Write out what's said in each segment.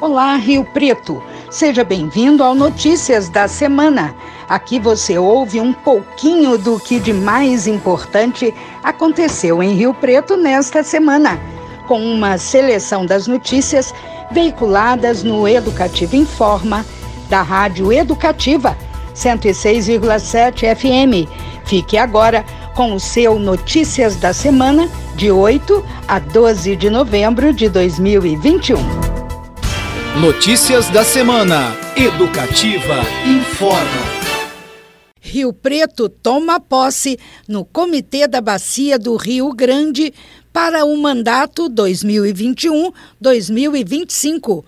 Olá, Rio Preto. Seja bem-vindo ao Notícias da Semana. Aqui você ouve um pouquinho do que de mais importante aconteceu em Rio Preto nesta semana, com uma seleção das notícias veiculadas no Educativo Informa, da Rádio Educativa 106,7 FM. Fique agora com o seu Notícias da Semana, de 8 a 12 de novembro de 2021. Notícias da Semana. Educativa informa. Rio Preto toma posse no Comitê da Bacia do Rio Grande para o mandato 2021-2025.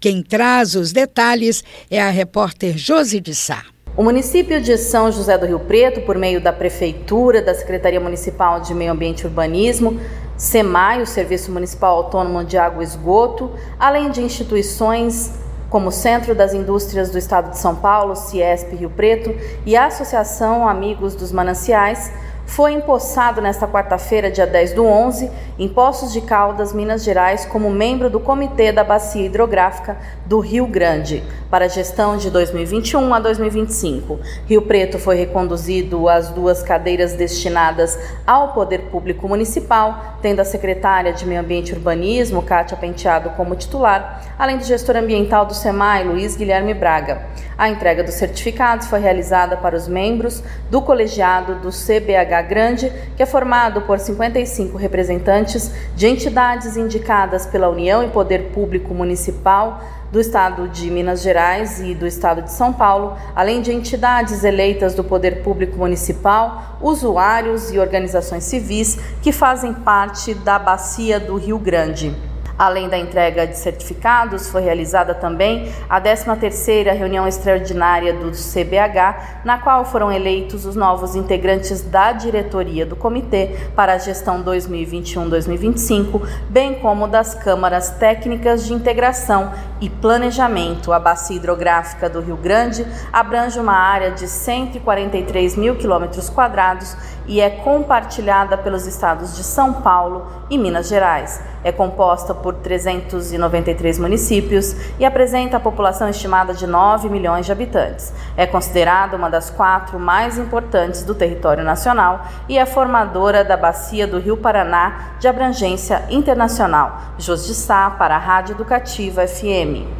Quem traz os detalhes é a repórter Josi de Sá. O município de São José do Rio Preto, por meio da Prefeitura, da Secretaria Municipal de Meio Ambiente e Urbanismo, SEMAI, o Serviço Municipal Autônomo de Água e Esgoto, além de instituições como o Centro das Indústrias do Estado de São Paulo, Ciesp Rio Preto, e a Associação Amigos dos Mananciais, foi empossado nesta quarta-feira, dia 10 do 11, em Poços de Caldas, Minas Gerais, como membro do Comitê da Bacia Hidrográfica do Rio Grande, para a gestão de 2021 a 2025. Rio Preto foi reconduzido às duas cadeiras destinadas ao Poder Público Municipal, tendo a secretária de Meio Ambiente e Urbanismo, Kátia Penteado, como titular, além do gestor ambiental do SEMAI, Luiz Guilherme Braga. A entrega dos certificados foi realizada para os membros do colegiado do CBH Grande, que é formado por 55 representantes de entidades indicadas pela União e Poder Público Municipal do Estado de Minas Gerais e do Estado de São Paulo, além de entidades eleitas do Poder Público Municipal, usuários e organizações civis que fazem parte da Bacia do Rio Grande. Além da entrega de certificados, foi realizada também a 13ª reunião extraordinária do CBH, na qual foram eleitos os novos integrantes da diretoria do comitê para a gestão 2021-2025, bem como das câmaras técnicas de integração e planejamento. A bacia hidrográfica do Rio Grande abrange uma área de 143 mil quilômetros quadrados e é compartilhada pelos estados de São Paulo e Minas Gerais. É composta por 393 municípios e apresenta a população estimada de 9 milhões de habitantes. É considerada uma das quatro mais importantes do território nacional e é formadora da bacia do Rio Paraná de abrangência internacional. Sá para a Rádio Educativa FM.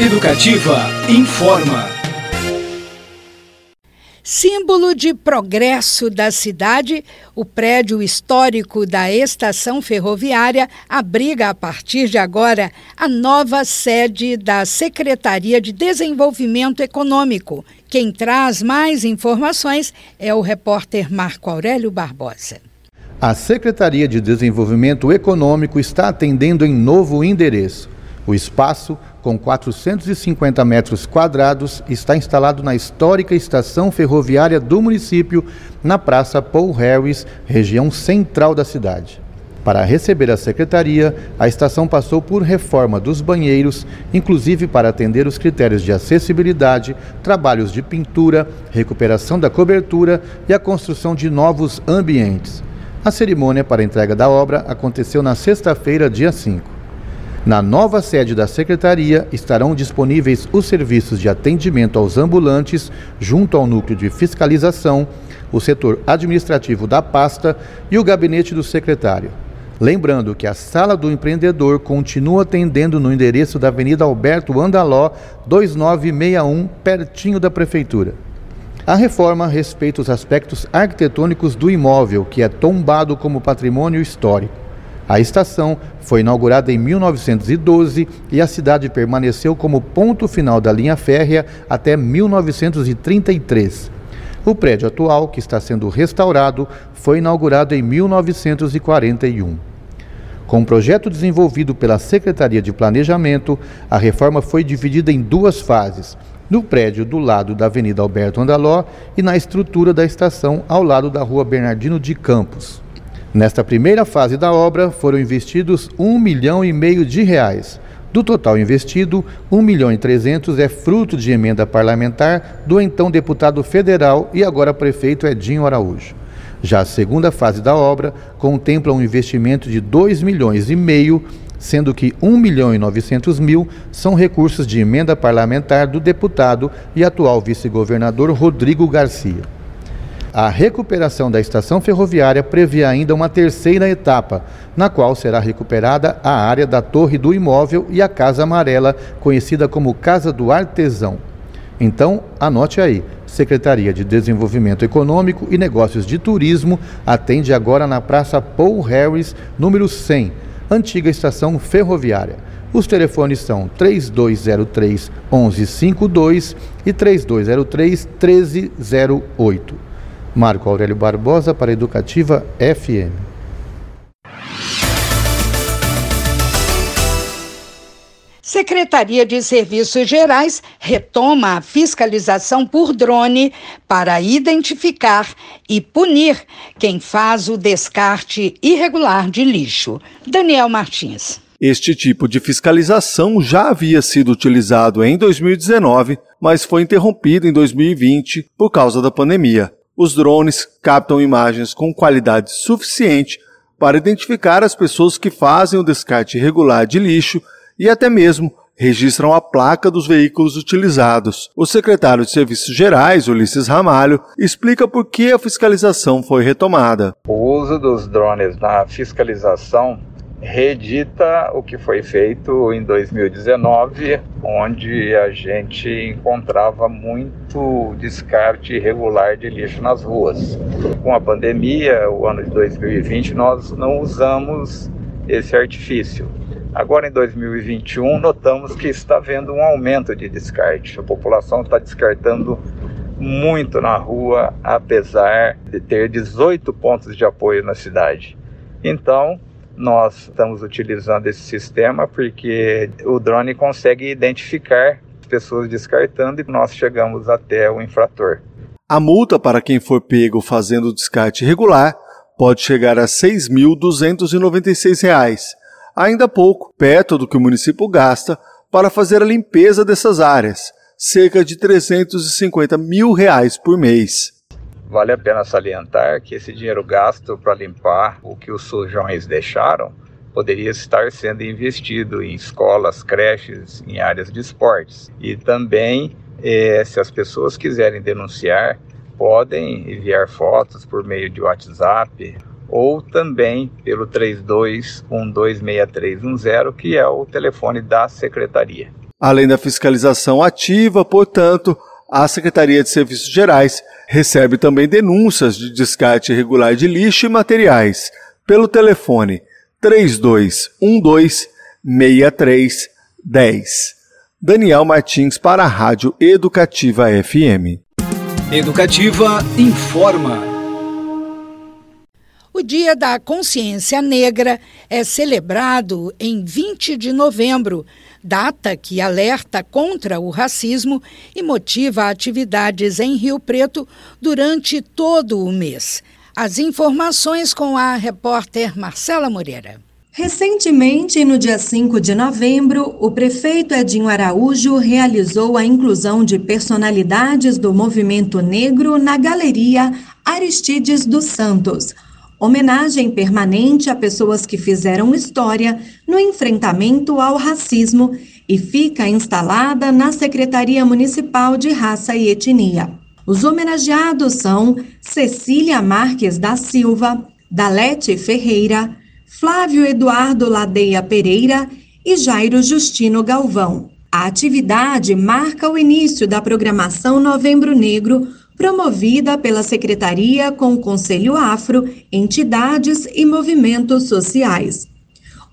Educativa informa. Símbolo de progresso da cidade, o prédio histórico da estação ferroviária abriga a partir de agora a nova sede da Secretaria de Desenvolvimento Econômico. Quem traz mais informações é o repórter Marco Aurélio Barbosa. A Secretaria de Desenvolvimento Econômico está atendendo em novo endereço. O espaço com 450 metros quadrados, está instalado na histórica estação ferroviária do município, na Praça Paul Harris, região central da cidade. Para receber a secretaria, a estação passou por reforma dos banheiros, inclusive para atender os critérios de acessibilidade, trabalhos de pintura, recuperação da cobertura e a construção de novos ambientes. A cerimônia para a entrega da obra aconteceu na sexta-feira, dia 5. Na nova sede da secretaria estarão disponíveis os serviços de atendimento aos ambulantes, junto ao núcleo de fiscalização, o setor administrativo da pasta e o gabinete do secretário. Lembrando que a Sala do Empreendedor continua atendendo no endereço da Avenida Alberto Andaló, 2961, pertinho da Prefeitura. A reforma respeita os aspectos arquitetônicos do imóvel, que é tombado como patrimônio histórico. A estação foi inaugurada em 1912 e a cidade permaneceu como ponto final da linha férrea até 1933. O prédio atual, que está sendo restaurado, foi inaugurado em 1941. Com o um projeto desenvolvido pela Secretaria de Planejamento, a reforma foi dividida em duas fases: no prédio do lado da Avenida Alberto Andaló e na estrutura da estação ao lado da Rua Bernardino de Campos. Nesta primeira fase da obra foram investidos um milhão e meio de reais. Do total investido, 1 milhão e 300 é fruto de emenda parlamentar do então deputado federal e agora prefeito Edinho Araújo. Já a segunda fase da obra contempla um investimento de 2 milhões e meio, sendo que 1 milhão e 900 mil são recursos de emenda parlamentar do deputado e atual vice-governador Rodrigo Garcia. A recuperação da estação ferroviária prevê ainda uma terceira etapa, na qual será recuperada a área da torre do imóvel e a Casa Amarela, conhecida como Casa do Artesão. Então, anote aí: Secretaria de Desenvolvimento Econômico e Negócios de Turismo atende agora na Praça Paul Harris, número 100 antiga estação ferroviária. Os telefones são 3203 1152 e 3203 1308. Marco Aurélio Barbosa para Educativa FM. Secretaria de Serviços Gerais retoma a fiscalização por drone para identificar e punir quem faz o descarte irregular de lixo. Daniel Martins. Este tipo de fiscalização já havia sido utilizado em 2019, mas foi interrompido em 2020 por causa da pandemia. Os drones captam imagens com qualidade suficiente para identificar as pessoas que fazem o descarte irregular de lixo e até mesmo registram a placa dos veículos utilizados. O secretário de Serviços Gerais, Ulisses Ramalho, explica por que a fiscalização foi retomada. O uso dos drones na fiscalização reedita o que foi feito em 2019, onde a gente encontrava muito descarte irregular de lixo nas ruas. Com a pandemia, o ano de 2020, nós não usamos esse artifício. Agora em 2021, notamos que está havendo um aumento de descarte. A população está descartando muito na rua, apesar de ter 18 pontos de apoio na cidade. Então, nós estamos utilizando esse sistema porque o drone consegue identificar as pessoas descartando e nós chegamos até o infrator. A multa para quem for pego fazendo descarte irregular pode chegar a R$ 6.296 ainda pouco, perto do que o município gasta para fazer a limpeza dessas áreas, cerca de 350 mil reais por mês. Vale a pena salientar que esse dinheiro gasto para limpar o que os sujões deixaram poderia estar sendo investido em escolas, creches, em áreas de esportes. E também, eh, se as pessoas quiserem denunciar, podem enviar fotos por meio de WhatsApp ou também pelo 32126310, que é o telefone da secretaria. Além da fiscalização ativa, portanto, a Secretaria de Serviços Gerais recebe também denúncias de descarte irregular de lixo e materiais pelo telefone 3212 6310. Daniel Martins para a Rádio Educativa FM. Educativa informa. O Dia da Consciência Negra é celebrado em 20 de novembro, data que alerta contra o racismo e motiva atividades em Rio Preto durante todo o mês. As informações com a repórter Marcela Moreira. Recentemente, no dia 5 de novembro, o prefeito Edinho Araújo realizou a inclusão de personalidades do movimento negro na Galeria Aristides dos Santos homenagem permanente a pessoas que fizeram história no enfrentamento ao racismo e fica instalada na Secretaria Municipal de Raça e Etnia. Os homenageados são Cecília Marques da Silva, Dalete Ferreira, Flávio Eduardo Ladeia Pereira e Jairo Justino Galvão. A atividade marca o início da programação Novembro Negro promovida pela Secretaria com o Conselho Afro, entidades e movimentos sociais.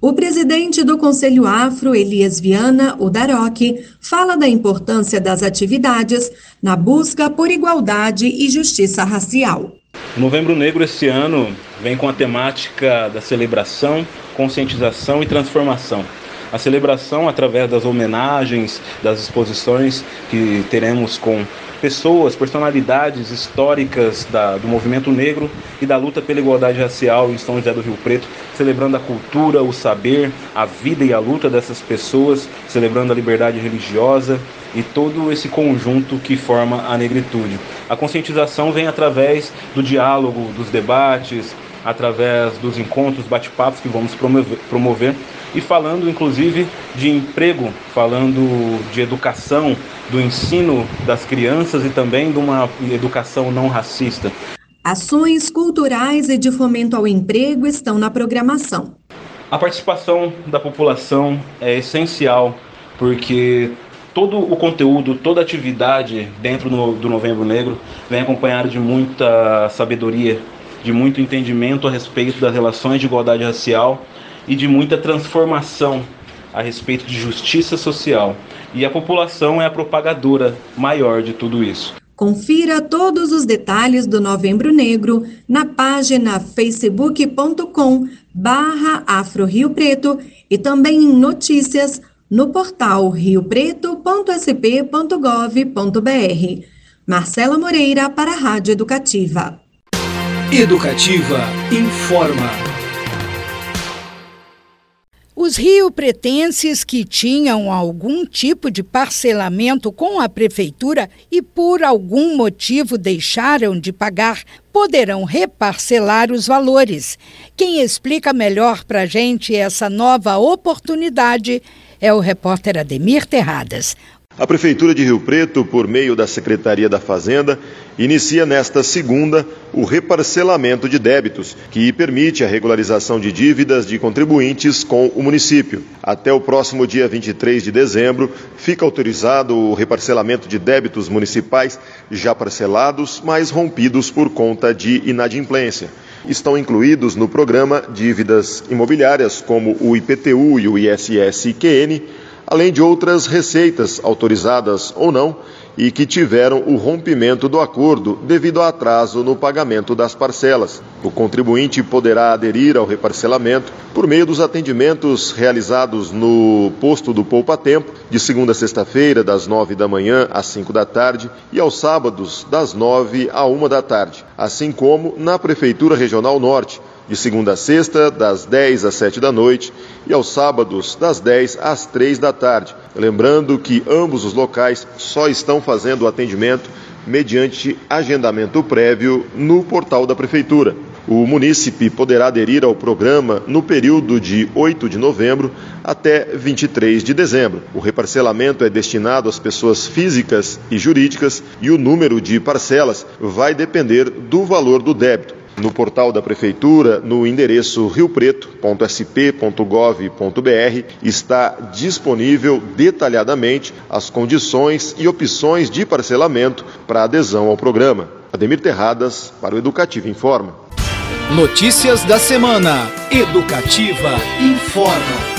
O presidente do Conselho Afro, Elias Viana Udaroque, fala da importância das atividades na busca por igualdade e justiça racial. O Novembro Negro esse ano vem com a temática da celebração, conscientização e transformação. A celebração através das homenagens, das exposições que teremos com pessoas, personalidades históricas da, do movimento negro e da luta pela igualdade racial em São José do Rio Preto, celebrando a cultura, o saber, a vida e a luta dessas pessoas, celebrando a liberdade religiosa e todo esse conjunto que forma a negritude. A conscientização vem através do diálogo, dos debates, através dos encontros, bate-papos que vamos promover, promover e falando inclusive de emprego, falando de educação, do ensino das crianças e também de uma educação não racista. Ações culturais e de fomento ao emprego estão na programação. A participação da população é essencial porque todo o conteúdo, toda atividade dentro do Novembro Negro vem acompanhado de muita sabedoria, de muito entendimento a respeito das relações de igualdade racial e de muita transformação a respeito de justiça social. E a população é a propagadora maior de tudo isso. Confira todos os detalhes do Novembro Negro na página facebook.com barra Afro Rio Preto e também em notícias no portal riopreto.sp.gov.br. Marcela Moreira para a Rádio Educativa. Educativa informa. Os rio-pretenses que tinham algum tipo de parcelamento com a prefeitura e por algum motivo deixaram de pagar poderão reparcelar os valores. Quem explica melhor para a gente essa nova oportunidade é o repórter Ademir Terradas. A Prefeitura de Rio Preto, por meio da Secretaria da Fazenda, inicia nesta segunda o reparcelamento de débitos, que permite a regularização de dívidas de contribuintes com o município. Até o próximo dia 23 de dezembro, fica autorizado o reparcelamento de débitos municipais já parcelados, mas rompidos por conta de inadimplência. Estão incluídos no programa dívidas imobiliárias como o IPTU e o ISS-IQN, além de outras receitas autorizadas ou não e que tiveram o rompimento do acordo devido ao atraso no pagamento das parcelas. O contribuinte poderá aderir ao reparcelamento por meio dos atendimentos realizados no posto do Poupa Tempo, de segunda a sexta-feira, das nove da manhã às cinco da tarde, e aos sábados, das nove à uma da tarde, assim como na Prefeitura Regional Norte, de segunda a sexta, das 10 às 7 da noite, e aos sábados, das 10 às 3 da tarde. Lembrando que ambos os locais só estão fazendo o atendimento mediante agendamento prévio no portal da Prefeitura. O munícipe poderá aderir ao programa no período de 8 de novembro até 23 de dezembro. O reparcelamento é destinado às pessoas físicas e jurídicas e o número de parcelas vai depender do valor do débito no portal da Prefeitura, no endereço riopreto.sp.gov.br, está disponível detalhadamente as condições e opções de parcelamento para adesão ao programa. Ademir Terradas, para o Educativo Informa. Notícias da semana. Educativa Informa.